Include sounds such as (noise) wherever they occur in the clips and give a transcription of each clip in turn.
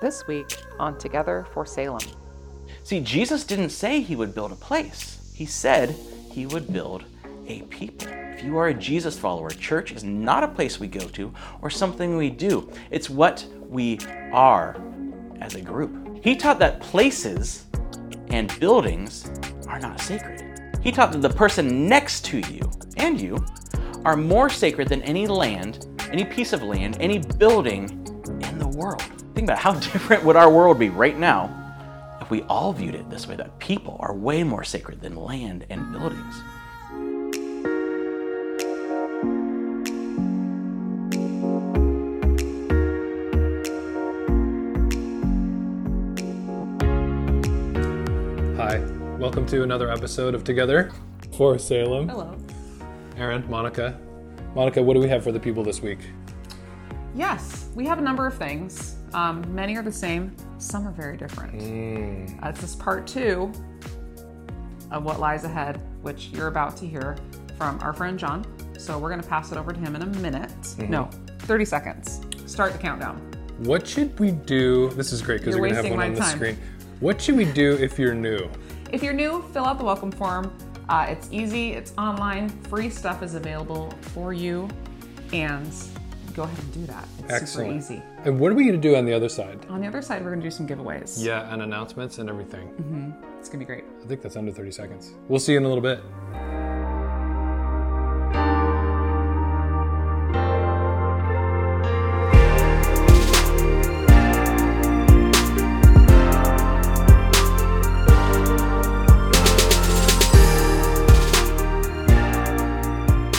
This week on Together for Salem. See, Jesus didn't say he would build a place, he said he would build a people. If you are a Jesus follower, church is not a place we go to or something we do, it's what we are as a group. He taught that places and buildings are not sacred. He taught that the person next to you and you are more sacred than any land, any piece of land, any building in the world. Think about how (laughs) different would our world be right now if we all viewed it this way that people are way more sacred than land and buildings. Hi, welcome to another episode of Together for Salem. Hello. Aaron, Monica. Monica, what do we have for the people this week? Yes, we have a number of things. Um, many are the same, some are very different. Uh, this is part two of what lies ahead, which you're about to hear from our friend John. So we're going to pass it over to him in a minute. No, 30 seconds. Start the countdown. What should we do? This is great because we're going to have one on the time. screen. What should we do if you're new? If you're new, fill out the welcome form. Uh, it's easy, it's online, free stuff is available for you, and go ahead and do that. It's Excellent. super easy. And what are we going to do on the other side? On the other side, we're gonna do some giveaways. Yeah, and announcements and everything. Mm-hmm. It's gonna be great. I think that's under 30 seconds. We'll see you in a little bit.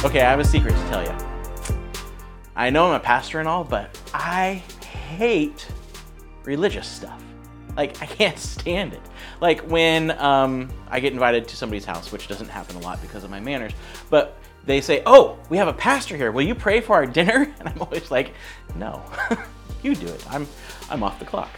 Okay, I have a secret to tell you. I know I'm a pastor and all, but I hate religious stuff. Like, I can't (laughs) stand it. Like, when um, I get invited to somebody's house, which doesn't happen a lot because of my manners, but they say, Oh, we have a pastor here. Will you pray for our dinner? (laughs) And I'm always like, No, (laughs) you do it. I'm, I'm off the clock.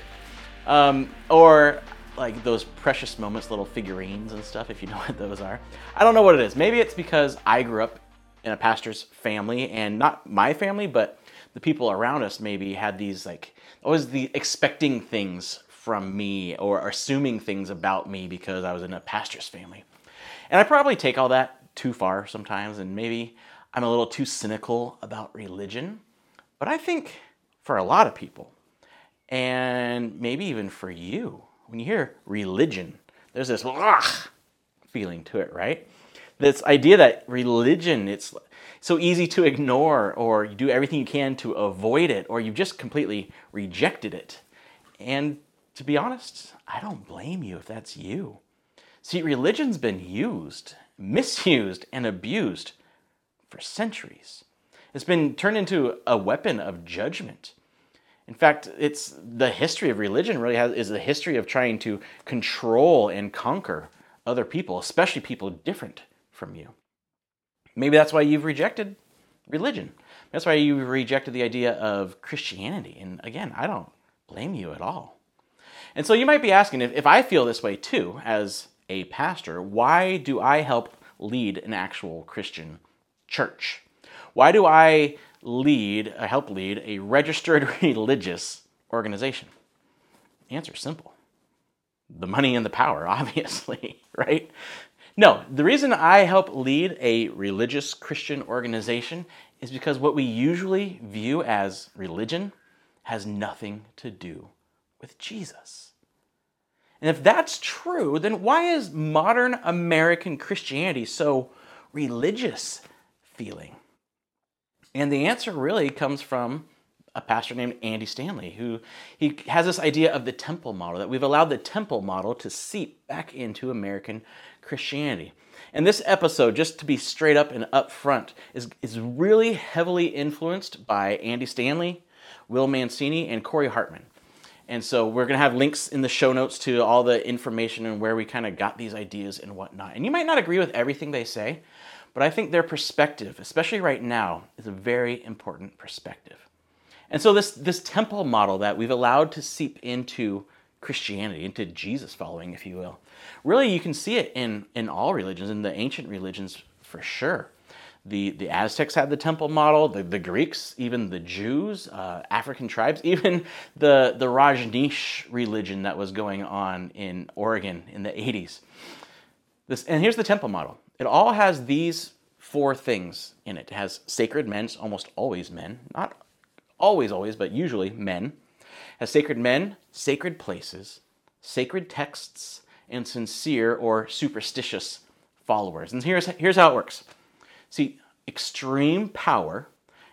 Um, or like those precious moments, little figurines and stuff, if you know what those are. I don't know what it is. Maybe it's because I grew up in a pastor's family and not my family, but the people around us maybe had these like always the expecting things from me or assuming things about me because I was in a pastor's family. And I probably take all that too far sometimes, and maybe I'm a little too cynical about religion. But I think for a lot of people, and maybe even for you, when you hear religion, there's this feeling to it, right? This idea that religion, it's so easy to ignore, or you do everything you can to avoid it, or you've just completely rejected it. And to be honest, I don't blame you if that's you. See, religion's been used, misused, and abused for centuries. It's been turned into a weapon of judgment. In fact, it's the history of religion really has is the history of trying to control and conquer other people, especially people different from you. Maybe that's why you've rejected religion. That's why you rejected the idea of Christianity. And again, I don't blame you at all. And so you might be asking if, if I feel this way too, as a pastor, why do I help lead an actual Christian church? Why do I lead, help lead a registered (laughs) religious organization? The answer is simple the money and the power, (laughs) obviously, right? No, the reason I help lead a religious Christian organization is because what we usually view as religion has nothing to do with Jesus. And if that's true, then why is modern American Christianity so religious feeling? And the answer really comes from a pastor named Andy Stanley, who he has this idea of the temple model, that we've allowed the temple model to seep back into American Christianity. And this episode, just to be straight up and upfront, is, is really heavily influenced by Andy Stanley, Will Mancini, and Cory Hartman. And so we're going to have links in the show notes to all the information and where we kind of got these ideas and whatnot. And you might not agree with everything they say, but I think their perspective, especially right now, is a very important perspective. And so this this temple model that we've allowed to seep into Christianity, into Jesus following, if you will, really you can see it in in all religions, in the ancient religions for sure. The, the Aztecs had the temple model, the, the Greeks, even the Jews, uh, African tribes, (laughs) even the, the Rajneesh religion that was going on in Oregon in the 80s. This, and here's the temple model it all has these four things in it. It has sacred men, almost always men, not always, always, but usually men. Has sacred men, sacred places, sacred texts, and sincere or superstitious followers. And here's, here's how it works. See, extreme power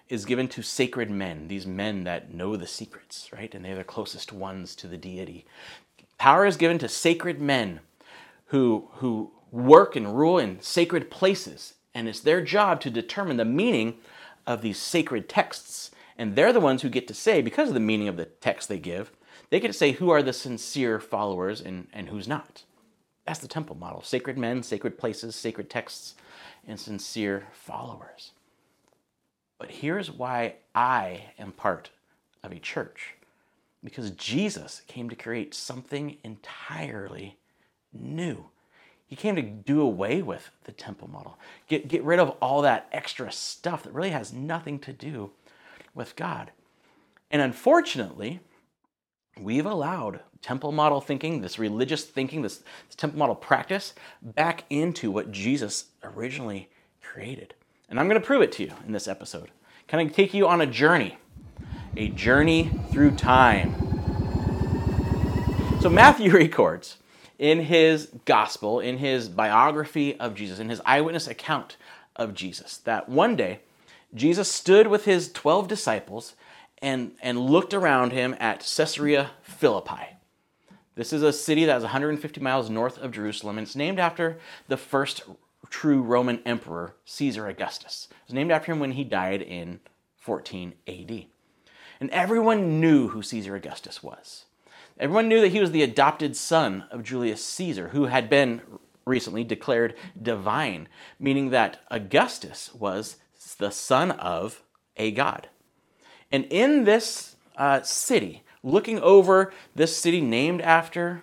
is given to sacred men, these men that know the secrets, right? And they're the closest ones to the deity. Power is given to sacred men who, who work and rule in sacred places and it's their job to determine the meaning of these sacred texts. And they're the ones who get to say, because of the meaning of the text they give, they get to say who are the sincere followers and, and who's not. That's the temple model sacred men, sacred places, sacred texts, and sincere followers. But here's why I am part of a church because Jesus came to create something entirely new. He came to do away with the temple model, get, get rid of all that extra stuff that really has nothing to do with God. And unfortunately, we've allowed temple model thinking, this religious thinking, this, this temple model practice, back into what Jesus originally created. And I'm going to prove it to you in this episode. Can I take you on a journey? A journey through time. So Matthew (laughs) records in his gospel, in his biography of Jesus, in his eyewitness account of Jesus, that one day Jesus stood with his 12 disciples and, and looked around him at Caesarea Philippi. This is a city that is 150 miles north of Jerusalem, and it's named after the first true Roman emperor, Caesar Augustus. It was named after him when he died in 14 AD. And everyone knew who Caesar Augustus was. Everyone knew that he was the adopted son of Julius Caesar, who had been recently declared divine, meaning that Augustus was the son of a god. And in this uh, city, looking over this city named after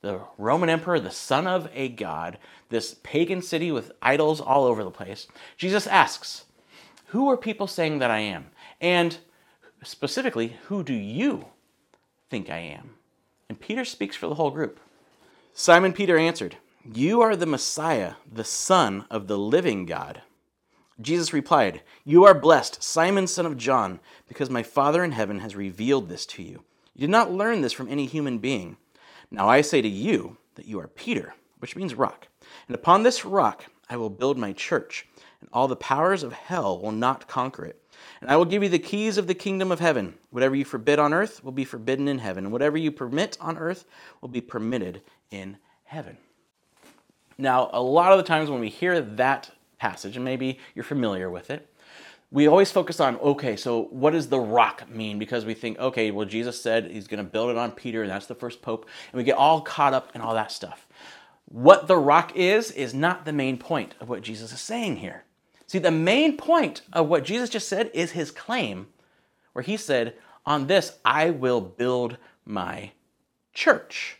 the Roman emperor, the son of a god, this pagan city with idols all over the place, Jesus asks, Who are people saying that I am? And specifically, who do you think I am? And Peter speaks for the whole group. Simon Peter answered, You are the Messiah, the Son of the living God. Jesus replied, You are blessed, Simon, son of John, because my Father in heaven has revealed this to you. You did not learn this from any human being. Now I say to you that you are Peter, which means rock. And upon this rock I will build my church, and all the powers of hell will not conquer it. And I will give you the keys of the kingdom of heaven. Whatever you forbid on earth will be forbidden in heaven, and whatever you permit on earth will be permitted in heaven. Now, a lot of the times when we hear that passage, and maybe you're familiar with it, we always focus on okay, so what does the rock mean? Because we think, okay, well, Jesus said he's going to build it on Peter, and that's the first pope, and we get all caught up in all that stuff. What the rock is, is not the main point of what Jesus is saying here. See, the main point of what Jesus just said is his claim, where he said, On this I will build my church.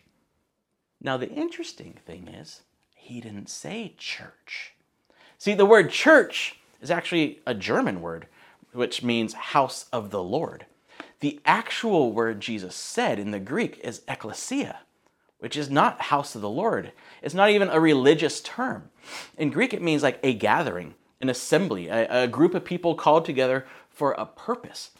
Now, the interesting thing is, he didn't say church. See, the word church is actually a German word, which means house of the Lord. The actual word Jesus said in the Greek is ecclesia, which is not house of the Lord. It's not even a religious term. In Greek, it means like a gathering an assembly, a, a group of people called together for a purpose.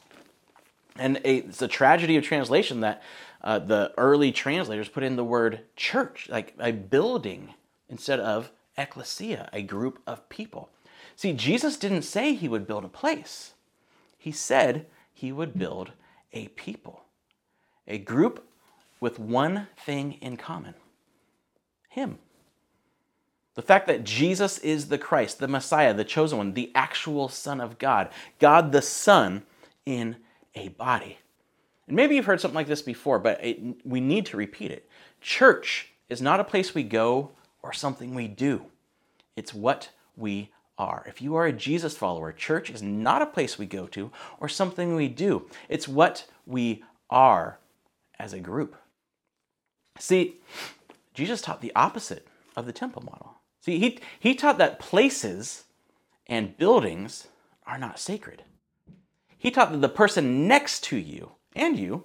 And a, it's a tragedy of translation that uh, the early translators put in the word church, like a building, instead of ecclesia, a group of people. See, Jesus didn't say he would build a place, he said he would build a people, a group with one thing in common Him. The fact that Jesus is the Christ, the Messiah, the chosen one, the actual Son of God, God the Son in a body. And maybe you've heard something like this before, but it, we need to repeat it. Church is not a place we go or something we do, it's what we are. If you are a Jesus follower, church is not a place we go to or something we do, it's what we are as a group. See, Jesus taught the opposite of the temple model. See, he, he taught that places and buildings are not sacred. He taught that the person next to you and you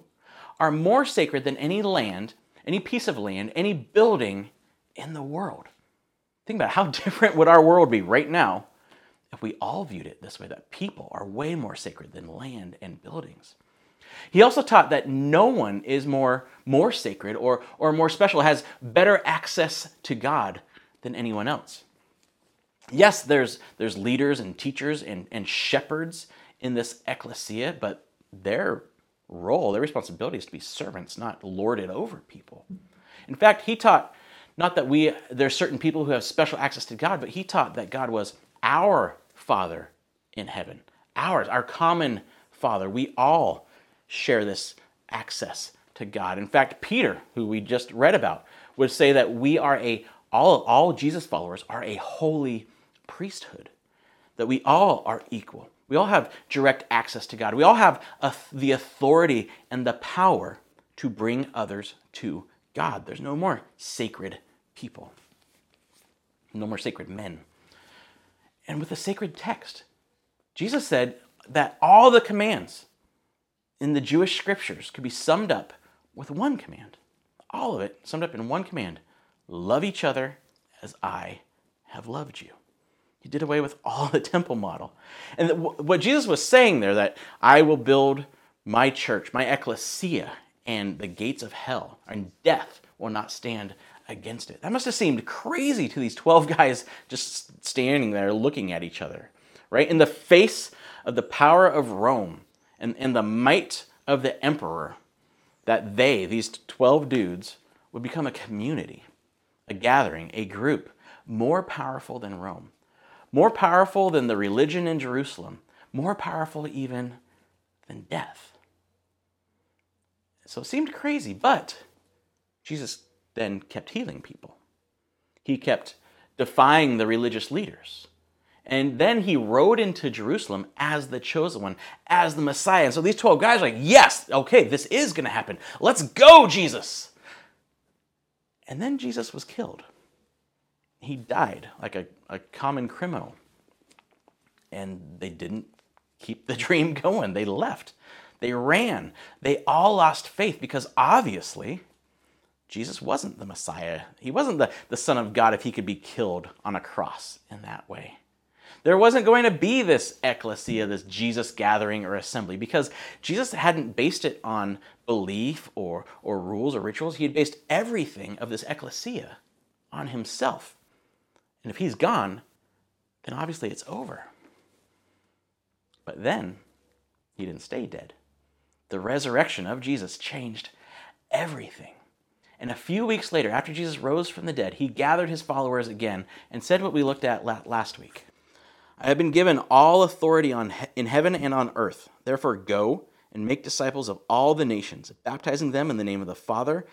are more sacred than any land, any piece of land, any building in the world. Think about how (laughs) different would our world be right now if we all viewed it this way that people are way more sacred than land and buildings. He also taught that no one is more, more sacred or, or more special, has better access to God than anyone else. Yes, there's, there's leaders and teachers and, and shepherds in this ecclesia, but their role, their responsibility is to be servants, not lord it over people. In fact, he taught not that we there's certain people who have special access to God, but he taught that God was our Father in heaven. Ours, our common Father. We all share this access to God. In fact, Peter, who we just read about, would say that we are a all all Jesus followers are a holy priesthood. That we all are equal. We all have direct access to God. We all have the authority and the power to bring others to God. There's no more sacred people, no more sacred men. And with the sacred text, Jesus said that all the commands in the Jewish scriptures could be summed up with one command. All of it summed up in one command love each other as I have loved you. He did away with all the (laughs) temple model. And what Jesus was saying there that I will build my church, my ecclesia, and the gates of hell and death will not stand against it. That must have seemed crazy to these 12 (laughs) guys just standing there looking at each other, right? In the face of the power of Rome and, and the might of the emperor, that they, these 12 dudes, would become a community, a gathering, a group more powerful than Rome, more powerful than the religion in Jerusalem, more powerful even than death. So it seemed crazy, but Jesus then kept healing people. He kept defying the religious leaders. And then he rode into Jerusalem as the chosen one, as the Messiah. And so these 12 guys are like, yes, okay, this is going to happen. Let's go, Jesus. And then Jesus was killed. He died like a, a common criminal. And they didn't keep the (laughs) dream going. They left. They ran. They all lost faith because obviously Jesus wasn't the Messiah. He wasn't the, the Son of God if he could be killed on a cross in that way. There wasn't going to be this ecclesia, this Jesus gathering or assembly, because Jesus hadn't based it on belief or, or rules or rituals. He had based everything of this ecclesia on himself. And if he's gone, then obviously it's over. But then, he didn't stay dead. The resurrection of Jesus changed everything. And a few weeks later, after Jesus rose from the dead, he gathered his followers again and said what we looked at last week I have been given all authority on in heaven and on earth. Therefore, go and make disciples of all the nations, baptizing them in the name of the Father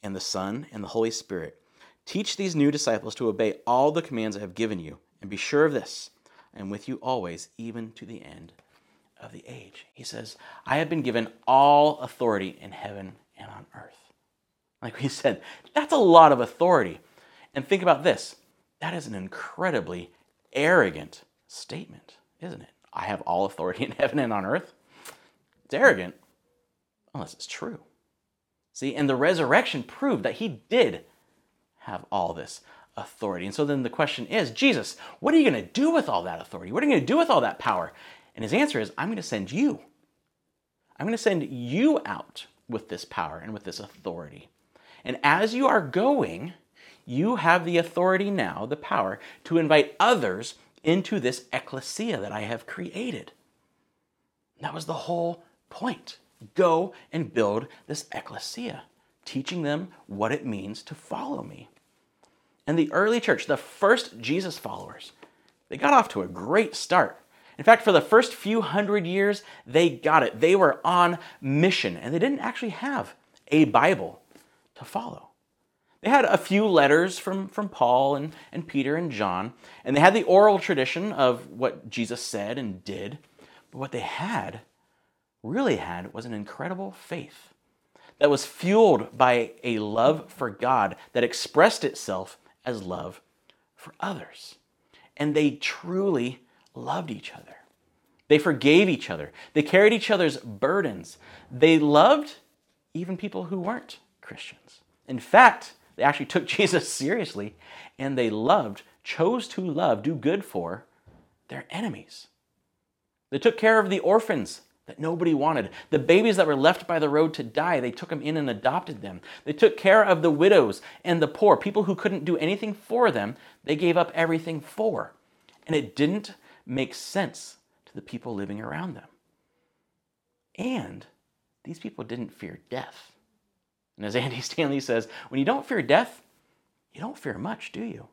and the Son and the Holy Spirit. Teach these new disciples to obey all the commands I have given you, and be sure of this I am with you always, even to the end of the age. He says, I have been given all authority in heaven and on earth. Like we said, that's a lot of authority. And think about this that is an incredibly arrogant statement, isn't it? I have all authority in heaven and on earth. It's arrogant, unless it's true. See, and the resurrection proved that he did have all this authority. And so then the question is Jesus, what are you going to do with all that authority? What are you going to do with all that power? And his answer is, I'm going to send you. I'm going to send you out with this power and with this authority. And as you are going, you have the authority now, the power, to invite others into this ecclesia that I have created. That was the whole point. Go and build this ecclesia, teaching them what it means to follow me. And the early church, the first Jesus followers, they got off to a great start. In fact, for the first few hundred years, they got it. They were on mission, and they didn't actually have a Bible to follow. They had a few letters from, from Paul and, and Peter and John, and they had the oral tradition of what Jesus said and did. But what they had, really had, was an incredible faith that was fueled by a love for God that expressed itself as love for others. And they truly loved each other. They forgave each other. They carried each other's burdens. They loved even people who weren't Christians. In fact, they actually took (laughs) Jesus seriously and they loved, chose to love, do good for their enemies. They took care of the orphans that nobody wanted. The babies that were left by the road to die, they took them in and adopted them. They took care of the widows and the poor, people who couldn't do anything for them, they gave up everything for. And it didn't make sense to the people living around them. And these people didn't fear death. And as (laughs) Andy Stanley says, when you don't fear death, you don't fear much, do you?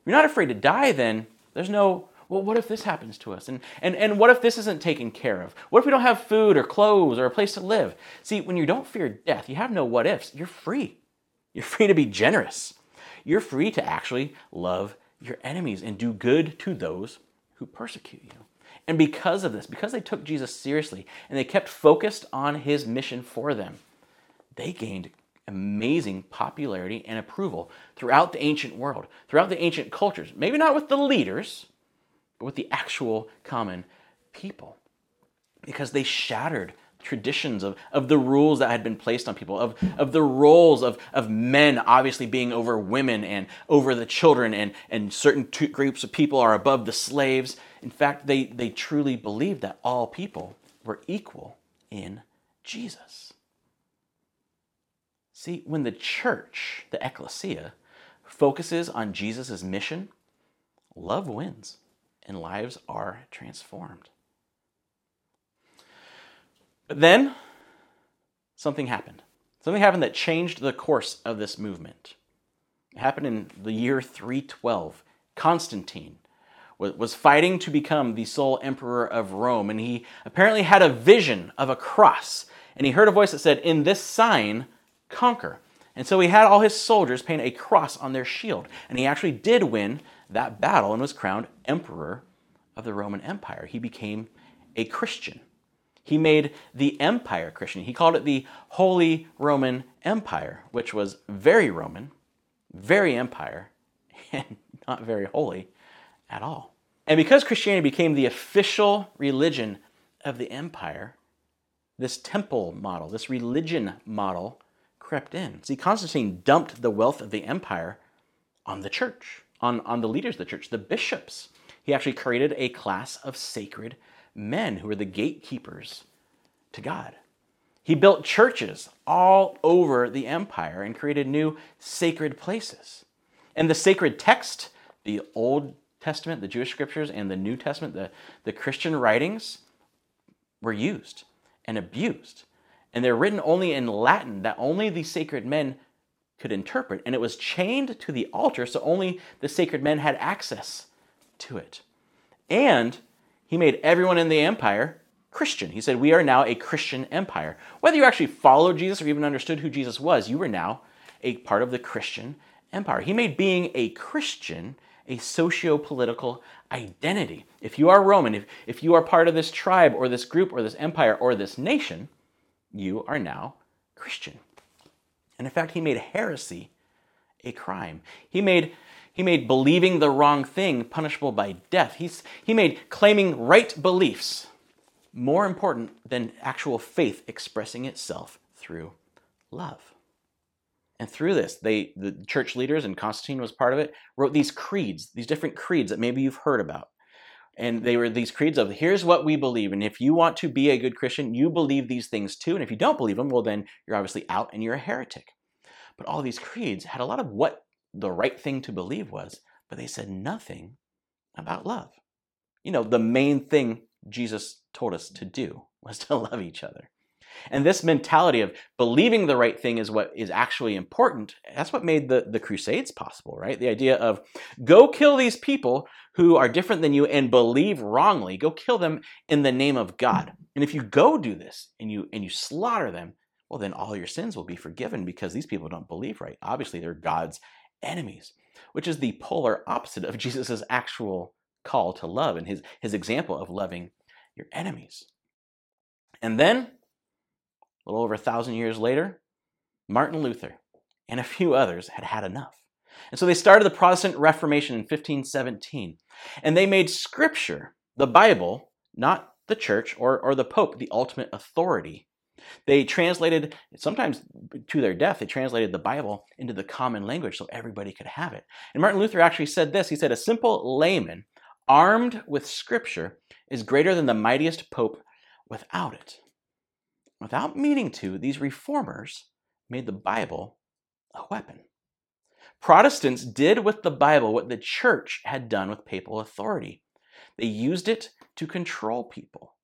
If you're not afraid to die, then there's no well, what if this happens to us? And, and, and what if this isn't taken care of? What if we don't have food or clothes or a place to live? See, when you don't fear death, you have no what ifs. You're free. You're free to be generous. You're free to actually love your enemies and do good to those who persecute you. And because of this, because they took Jesus seriously and they kept focused on his mission for them, they gained amazing popularity and approval throughout the ancient world, throughout the ancient cultures. Maybe not with the leaders, but with the actual common people. Because they shattered traditions of, of the rules that had been placed on people, of, of the roles of, of men obviously being over women and over the children, and, and certain groups of people are above the slaves. In fact, they, they truly believed that all people were equal in Jesus. See, when the church, the ecclesia, focuses on Jesus' mission, love wins and lives are transformed. But then something happened. Something happened that changed the course of this movement. It happened in the year 312. Constantine was fighting to become the sole emperor of Rome, and he apparently had a vision of a cross. And he heard a voice that said, In this sign, conquer. And so he had all his soldiers paint a cross on their shield. And he actually did win that battle and was crowned emperor of the Roman Empire. He became a Christian. He made the empire Christian. He called it the Holy Roman Empire, which was very Roman, very empire, (laughs) and not very holy at all. And because Christianity became the official religion of the empire, this temple model, this religion model, crept in. See, Constantine dumped the wealth of the empire on the church on, on the leaders of the church, the bishops. He actually created a class of sacred men who were the gatekeepers to God. He built churches all over the empire and created new sacred places. And the sacred text, the Old Testament, the Jewish scriptures, and the New Testament, the, the Christian writings, were used and abused. And they're written only in Latin that only the sacred men could interpret, and it was chained to the altar so only the sacred men had access to it. And he made everyone in the empire Christian. He said, We are now a Christian empire. Whether you actually followed Jesus or even understood who Jesus was, you were now a part of the Christian empire. He made being a Christian a socio political identity. If you are Roman, if, if you are part of this tribe or this group or this empire or this nation, you are now Christian. And in fact, he made heresy a crime. He made, he made believing the wrong thing punishable by death. He's, he made claiming right beliefs more important than actual faith expressing itself through love. And through this, they, the church leaders, and Constantine was part of it, wrote these creeds, these different creeds that maybe you've heard about. And they were these creeds of here's what we believe. And if you want to be a good Christian, you believe these things too. And if you don't believe them, well, then you're obviously out and you're a heretic. But all these creeds had a lot of what the right thing to believe was, but they said nothing about love. You know, the main thing Jesus told us to do (laughs) was to love each other. And this mentality of believing the right thing is what is actually important, that's what made the, the Crusades possible, right? The idea of go kill these people who are different than you and believe wrongly, go kill them in the name of God. And if you go do this and you and you slaughter them, well then all your sins will be forgiven because these people don't believe right. Obviously, they're God's enemies, which is the polar opposite of (laughs) Jesus' actual call to love and his, his example of loving your enemies. And then a little over a thousand years later, Martin Luther and a few others had had enough. And so they started the Protestant Reformation in 1517. And they made scripture the Bible, not the church or, or the Pope, the ultimate authority. They translated, sometimes to their death, they translated the Bible into the common language so everybody could have it. And Martin Luther actually said this he said, A simple layman armed with scripture is greater than the mightiest pope without it. Without meaning to, these reformers made the Bible a weapon. Protestants did with the Bible what the church had done with papal authority. They used it to control people.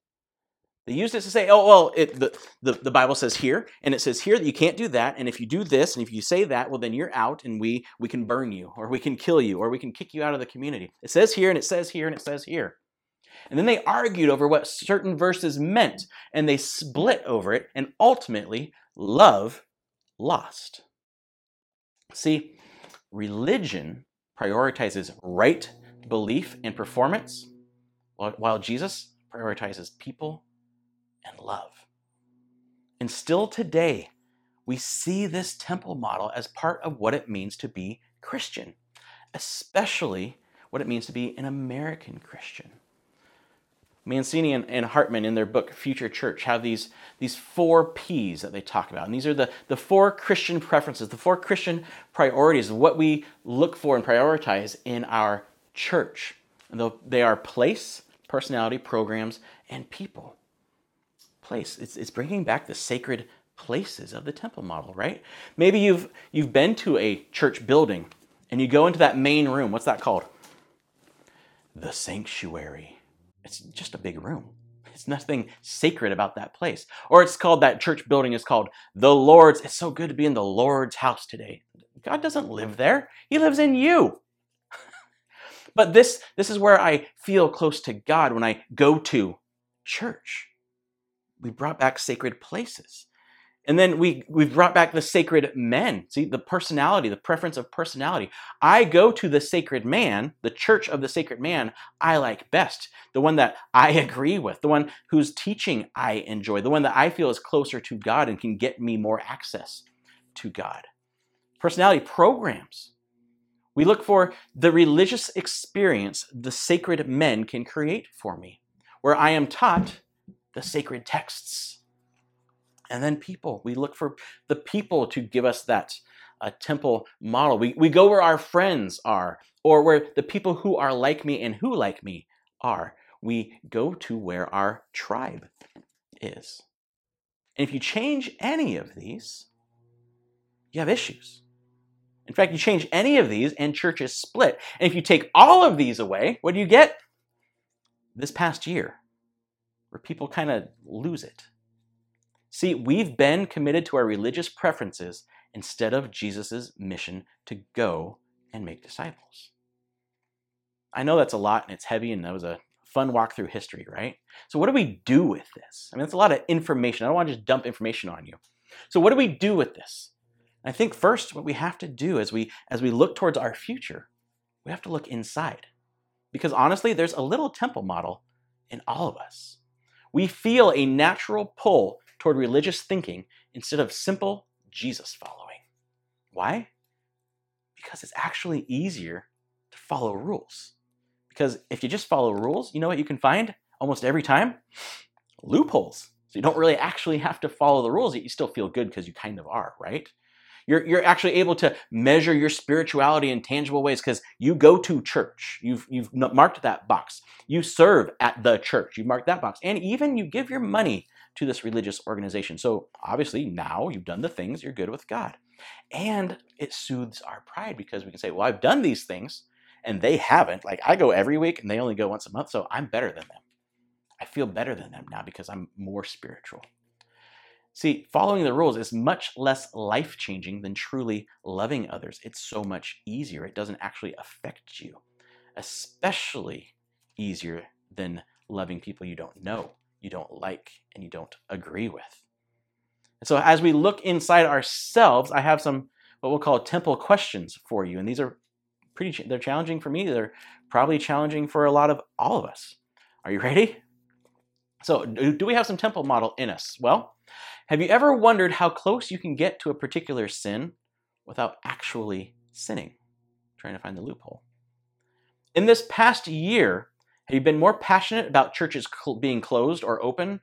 They used it to say, oh, well, it, the, the, the Bible says here, and it says here that you can't do that, and if you do this, and if you say that, well, then you're out, and we, we can burn you, or we can kill you, or we can kick you out of the community. It says here, and it says here, and it says here. And then they argued over what certain verses meant, and they split over it, and ultimately, love lost. See, religion prioritizes right belief and performance, while Jesus prioritizes people and love. And still today, we see this temple model as part of what it means to be Christian, especially what it means to be an American Christian. Mancini and, Hartman in their book Future Church have these, these four P's that they talk about. And these are the, the four Christian preferences, the four Christian priorities of what we look for and prioritize in our church. And they are place, personality, programs, and people place. It's, it's bringing back the sacred places of the temple model, right? Maybe you've, you've been to a church building and you go into that main room. What's that called? The sanctuary. It's just a big room. It's nothing sacred about that place. Or it's called that church building is called the Lord's. It's so good to be in the Lord's house today. God doesn't live there. He lives in you. (laughs) but this this is where I feel close to God when I go to church we brought back sacred places. And then we, we've brought back the sacred men. See, the personality, the preference of personality. I go to the sacred man, the church of the sacred man I like best, the one that I (laughs) agree with, the one whose teaching I enjoy, the one that I feel is closer to God and can get me more access to God. Personality programs. We look for the religious experience the sacred men can create for me, where I am taught the sacred texts. And then people. We look for the people to give us that uh, temple model. We, we go where our friends are, or where the people who are like me and who like me are. We go to where our tribe is. And if you change any of these, you have issues. In fact, you change any of these and churches split. And if you take all of these away, what do you get? This past year, where people kind of lose it. See, we've been committed to our religious preferences instead of Jesus' mission to go and make disciples. I know that's a lot and it's heavy, and that was a fun walk through history, right? So, what do we do with this? I mean, it's a lot of information. I don't want to just dump information on you. So, what do we do with this? I think first, what we have to do as we as we look towards our future, we have to look inside, because honestly, there's a little temple model in all of us we feel a natural pull toward religious thinking instead of simple Jesus following. Why? Because it's actually easier to follow rules. Because if you just follow rules, you know what you can find almost every time? Loopholes. So you don't really actually have to follow the rules, yet you still feel good because you kind of are, right? You're, you're actually able to measure your spirituality in tangible ways because you go to church. You've, you've marked that box. You serve at the church. You mark that box. And even you give your money to this religious organization. So obviously now you've done the things, you're good with God. And it soothes our pride because we can say, well, I've done these things and they haven't. Like I go every week and they only go once a month. So I'm better than them. I feel better than them now because I'm more spiritual. See, following the rules is much less life changing than truly loving others. It's so much easier. It doesn't actually affect you, especially easier than loving people you don't know, you don't like, and you don't agree with. And so, as we look inside ourselves, I have some what we'll call temple questions for you. And these are pretty, they're challenging for me. They're probably challenging for a lot of all of us. Are you ready? So, do we have some temple model in us? Well, have you ever wondered how close you can get to a particular sin without actually sinning? trying to find the loophole. In this past year, Have you been more passionate about churches cl- being closed or open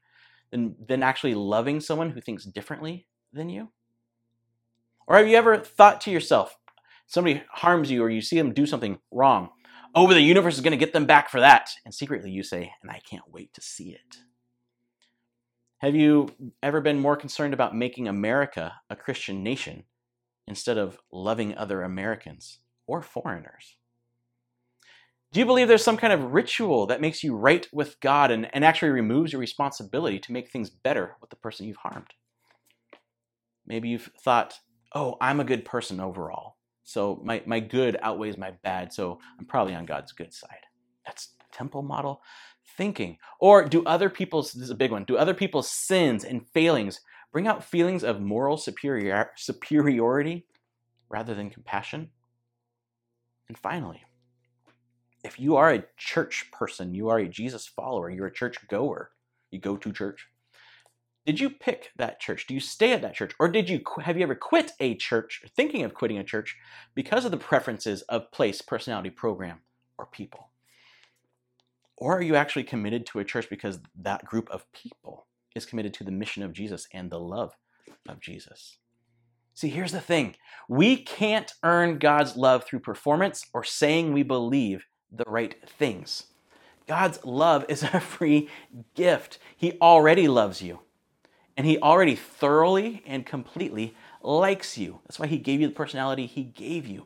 than, than actually loving someone who thinks differently than you? Or have you ever thought to yourself, somebody harms you or you see them do something wrong, oh, the universe is going to get them back for that. And secretly you say, and I can't wait to see it. Have you ever been more concerned about making America a Christian nation instead of loving other Americans or foreigners? Do you believe there's some kind of ritual that makes you right with God and, and actually removes your responsibility to make things better with the person you've harmed? Maybe you've thought, oh, I'm a good person overall. So my, my good outweighs my bad, so I'm probably on God's good side. That's temple model thinking. Or do other people's, this is a big one, do other people's sins and failings bring out feelings of moral superior, superiority rather than compassion? And finally, if you are a church person, you are a Jesus follower, you're a church goer, you go to church, did you pick that church? Do you stay at that church? Or did you have you ever quit a church, thinking of quitting a church because of the preferences of place, personality, program, or people? Or are you actually committed to a church because that group of people is committed to the mission of Jesus and the love of Jesus? See, here's the thing we can't earn God's love through performance or saying we believe the right things. God's love is (laughs) a free gift. He already loves you and he already thoroughly and completely likes you. That's why he gave you the personality he gave you.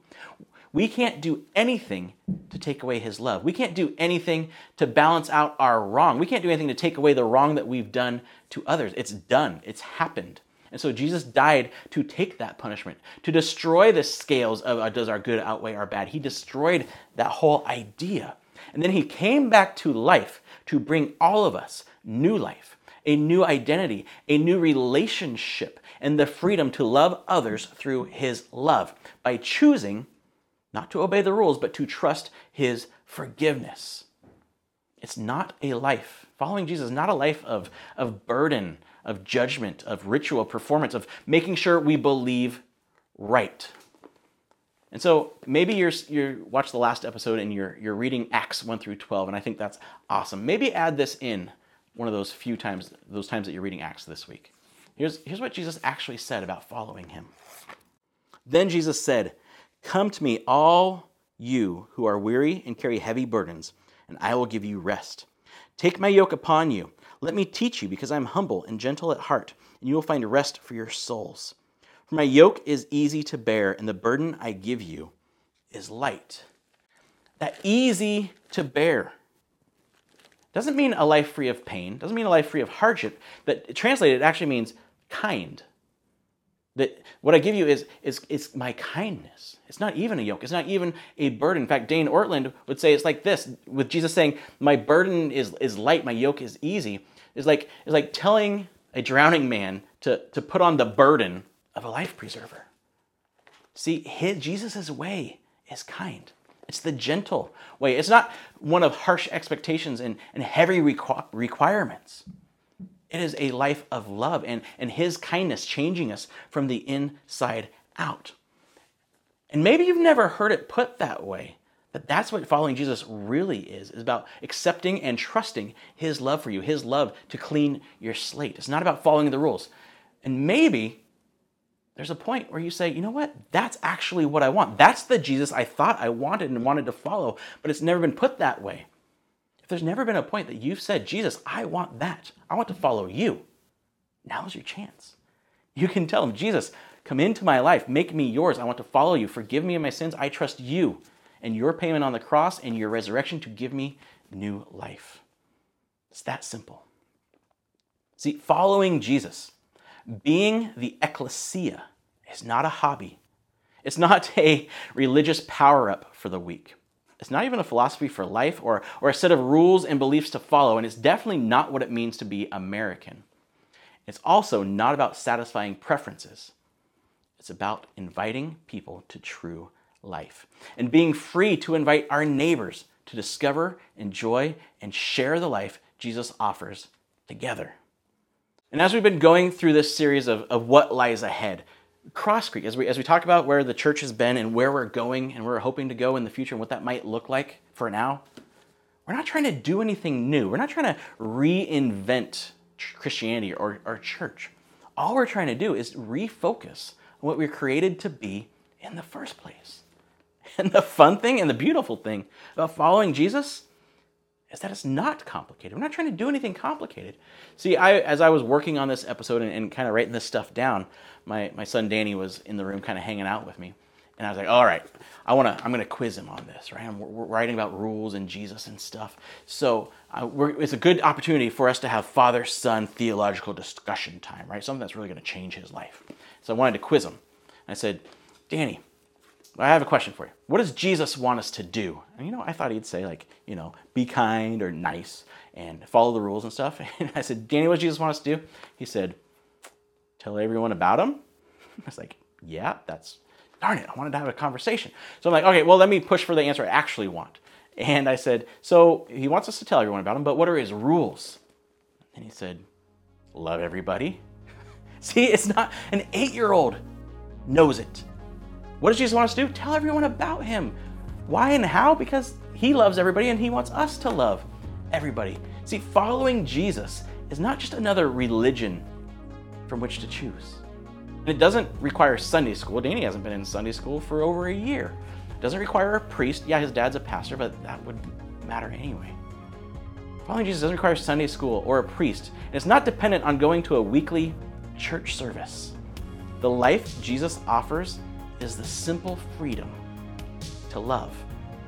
We can't do anything to take away his love. We can't do anything to balance out our wrong. We can't do anything to take away the wrong that we've done to others. It's done, it's happened. And so Jesus died to take that punishment, to destroy the scales of uh, does our good outweigh our bad. He destroyed that whole idea. And then he came back to life to bring all of us new life a new identity, a new relationship, and the freedom to love others through His love by choosing not to obey the rules, but to trust His forgiveness. It's not a life. Following Jesus is not a life of, of burden, of judgment, of ritual performance, of making sure we believe right. And so maybe you're you watch the last episode and you're you're reading Acts 1 through 12, and I think that's awesome. Maybe add this in one of those few times, those times that you're reading Acts this week. Here's, here's what Jesus actually said about following him. Then Jesus said, Come to me, all you who are weary and carry heavy burdens, and I will give you rest. Take my yoke upon you. Let me teach you, because I am humble and gentle at heart, and you will find rest for your souls. For my yoke is easy to bear, and the burden I give you is light. That easy to bear doesn't mean a life free of pain, doesn't mean a life free of hardship. but translated, it actually means kind. That what I give you is, is, is my kindness. It's not even a yoke. It's not even a burden. In fact, Dane Ortlund would say it's like this, with Jesus saying, My burden is, is light, my yoke is easy. It's like, it's like telling a drowning man to, to put on the burden of a life preserver. See, Jesus' way is kind. It's the gentle way. It's not one of harsh expectations and, and heavy requ- requirements. It is a life of love and, and His kindness changing us from the inside out. And maybe you've never heard it put that way, but that's what following Jesus really is, is about accepting and trusting His love for you, His love to clean your slate. It's not about following the rules. And maybe there's a point where you say, you know what? That's actually what I want. That's the Jesus I thought I wanted and wanted to follow, but it's never been put that way. If there's never been a point that you've said, Jesus, I want that, I want to follow you, now's your chance. You can tell him, Jesus, come into my life, make me yours. I want to follow you. Forgive me of my sins. I trust you and your payment on the cross and your resurrection to give me new life. It's that simple. See, following Jesus being the ecclesia is not a hobby. It's not a (laughs) religious power up for the week. It's not even a philosophy for life or, or a set of rules and beliefs to follow, and it's definitely not what it means to be American. It's also not about satisfying preferences. It's about inviting people to true life and being free to invite our neighbors to discover, enjoy, and share the life Jesus offers together. And as we've been going through this series of, of what lies ahead, Crosscreek, as we, as we talk about where the church has been and where we're going and where we're hoping to go in the future and what that might look like for now, We're not trying to do anything new. We're not trying to reinvent Christianity or, or church. All we're trying to do is refocus on what we we're created to be in the first place. (laughs) And the fun thing and the beautiful thing about following Jesus is that it's not complicated. We're not trying to do anything complicated. See, I, as I was working on this episode and, and kind of writing this stuff down, my, my son Danny was in the room kind of hanging out with me. And I was like, all right, I wanna, I'm gonna quiz him on this, right? I'm, we're writing about rules and Jesus and stuff. So it's a good opportunity for us to have father son theological discussion time, right? Something that's really gonna change his life. So I wanted to quiz him. I said, Danny, I have a question for you. What does Jesus want us to do? And you know, I thought he'd say like, you know, be kind or nice and follow the rules and stuff. (laughs) And I said, Danny, what does Jesus want us to do? He said, tell everyone about him. I was like, yeah, that's darn it. I wanted to have a conversation. So I'm like, okay, well, let me push for the answer I actually want. And I said, so he wants us to tell everyone about him, but what are his rules? And he said, love everybody. (laughs) See, it's not an eight year old knows it. What does Jesus want us to do? Tell everyone about him. Why and how? Because he loves everybody and he wants us to love everybody. See, following Jesus is not just another religion from which to choose. And it doesn't require Sunday school. Danny hasn't been in Sunday school for over a year. It doesn't require a priest. Yeah, his dad's a pastor, but that would matter anyway. Following Jesus doesn't require Sunday school or a priest. And it's not dependent on going to a weekly church service. The life Jesus offers is the simple freedom to love,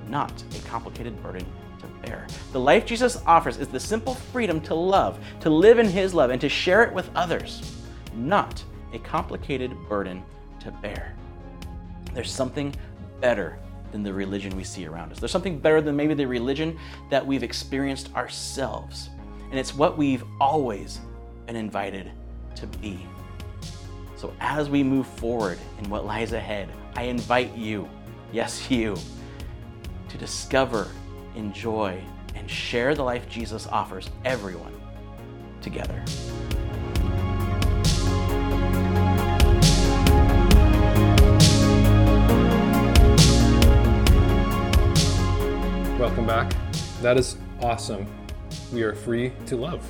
not a complicated burden to bear. The life Jesus offers is the simple freedom to love, to live in His love, and to share it with others, not a complicated burden to bear. There's something better than the religion we see around us. There's something better than maybe the religion that we've experienced ourselves. And it's what we've always been invited to be. So as we move forward in what lies ahead, I invite you, yes, you, to discover, enjoy, and share the life Jesus offers everyone together. Welcome back. That is awesome. We are free to love.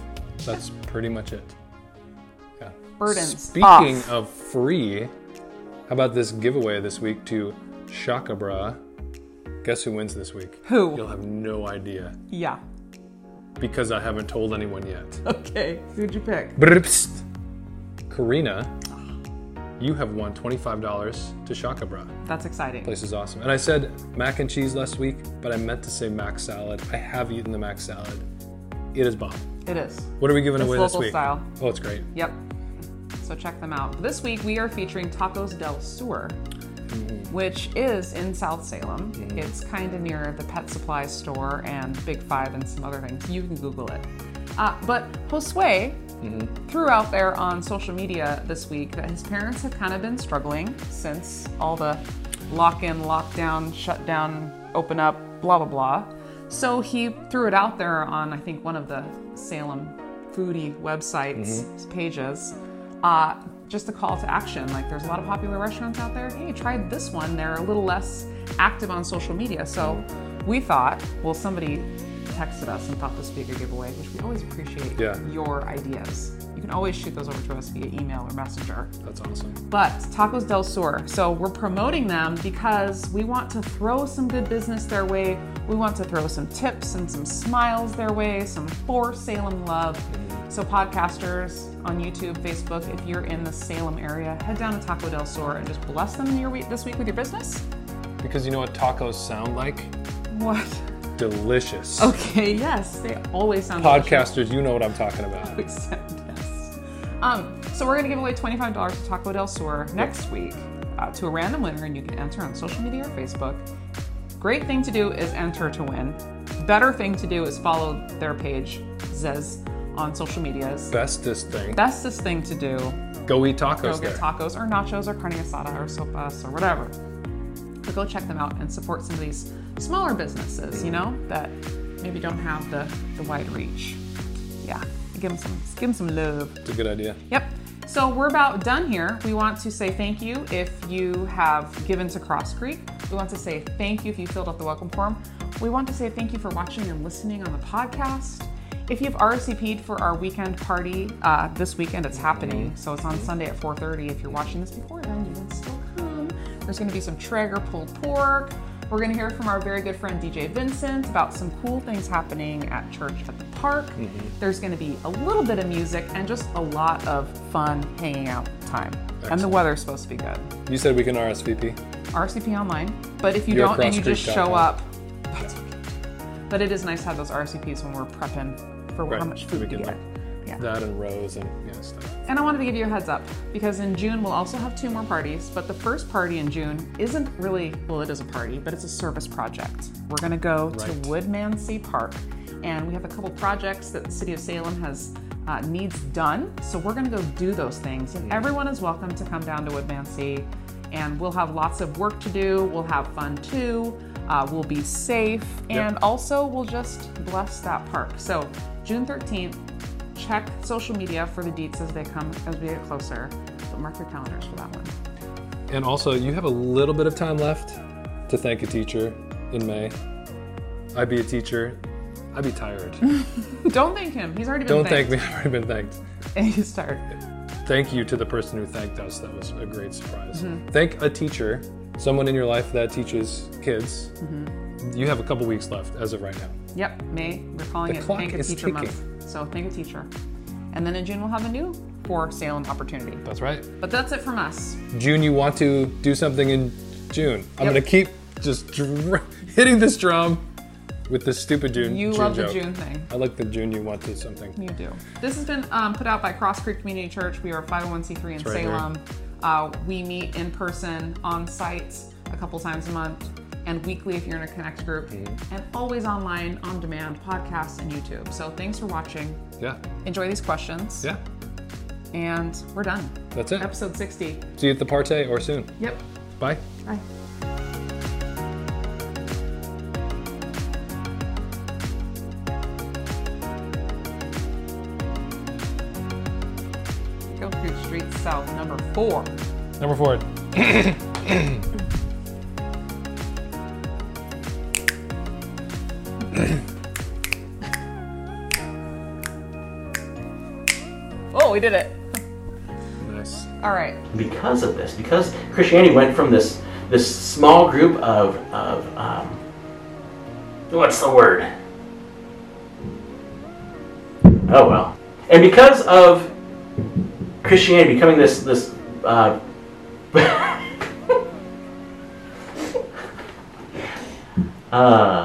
That's pretty much it. Burdens. Speaking off. of free, how about this giveaway this week to Shaka Bra? Guess who wins this week? Who? You'll have no idea. Yeah. Because I haven't told anyone yet. Okay. Who'd you pick? Brpst. Karina you have won $25 to Shaka Bra. That's exciting. Place is awesome. And I said mac and cheese last week, but I meant to say mac salad. I have eaten the mac salad. It is bomb. It is. What are we giving it's away this week? style. Oh, it's great. Yep. So check them out. This week we are featuring Tacos del Sur, mm. which is in South Salem. Mm. It's kind of near the pet supply store and Big Five and some other things. You can Google it. Uh, but Josue mm-hmm. threw out there on social media this week that his parents have kind of been struggling since all the lock in, lockdown, shut down, open up, blah, blah, blah. So he threw it out there on, I think, one of the Salem foodie websites mm-hmm. pages. Uh, just a call to action. Like, there's a lot of popular restaurants out there. Hey, try this one. They're a little less active on social media. So we thought, well, somebody texted us and thought this would be a good giveaway, which we always appreciate yeah. your ideas. You can always shoot those over to us via email or messenger. That's awesome. But Tacos del Sur. So we're promoting them because we want to throw some good business their way. We want to throw some tips and some smiles their way, some for Salem love. So, podcasters on YouTube, Facebook, if you're in the Salem area, head down to Taco del Sur and just bless them your week, this week with your business. Because you know what tacos sound like? What? delicious. Okay, yes, they always sound Podcasters, delicious. you know what I'm talking about. yes. Um, so we're gonna give away $25 to Taco Del Sur next week uh, to a random winner, and you can enter on social media or Facebook. Great thing to do is enter to win. Better thing to do is follow their page, Zez, on social medias. Bestest thing. Bestest thing to do. Go eat tacos. Go there. get tacos or nachos or carne asada or sopas or whatever. But go check them out and support some of these smaller businesses, you know, that maybe don't have the, the wide reach. Yeah, give them some give them some love. It's a good idea. Yep. So we're about done here. We want to say thank you if you have given to Crosscreek. We want to say thank you if you filled out the welcome form. We want to say thank you for watching and listening on the podcast. If you've RSVP'd for our weekend party uh, this weekend, it's happening. So it's on Sunday at 4:30. If you're watching this before then, you can still come. There's going to be some Traeger pulled pork. We're going to hear from our very good friend DJ Vincent about some cool things happening at church at the park. There's going to be a little bit of music and just a lot of fun hanging out time. And the Excellent. weather's supposed to be good. You said we can RSVP. RSVP online, but if you You're don't and you just show up, that's okay. But it is nice to have those RSVPs when we're prepping for how much food We we get. Yeah. That and Rose and yeah, stuff. And I wanted to give you a heads up because in June we'll also have two more parties, but the first party in June isn't really, well, it is a party, but it's a service project. We're going to go Right. to Woodmansee Park and we have a couple projects that the city of Salem has uh, needs done. So we're going to go do those things. And everyone is welcome to come down to Woodmansee and we'll have lots of work to do. We'll have fun too. Uh, we'll be safe Yep. and also we'll just bless that park. So June 13th, check social media for the deets as they come as we get closer. But mark your calendars for that one. And also, you have a little bit of time left to thank a teacher in May. I'd be a teacher. I'd be tired. (laughs) Don't thank him. He's already been Don't thank thanked. me. (laughs) I've already been thanked. (laughs) And he's tired. Thank you to the person who thanked us. That was a great surprise. Mm-hmm. Thank a teacher, someone in your life that teaches kids. Mm-hmm. You have a couple weeks left as of right now. Yep, May. We're calling The it clock Thank a is Teacher ticking. Month. So thank a teacher. And then in June we'll have a new for Salem opportunity. That's right. But that's it from us. June, you want to do something in June. I'm Yep. to keep just dr- (laughs) hitting this drum with this stupid June. You June love joke. the June thing. I like the June you want to do something. You do. This has been um, put out by Crosscreek Community Church. We are 501c3 in right. Salem. Uh, we meet in person on site a couple times a month and weekly if you're in a Connect group, Mm-hmm. and always online, on demand, podcasts, and YouTube. So thanks for watching. Yeah. Enjoy these questions. Yeah. And we're done. That's it. Episode 60. See you at the party or soon. Yep. Bye. Bye. Street number four. Number four. (coughs) Oh, we did it. Nice. All right. because of this, because Christianity went from this this small group of of um, what's the word? Oh well, and because of Christianity becoming this this uh, (laughs) uh,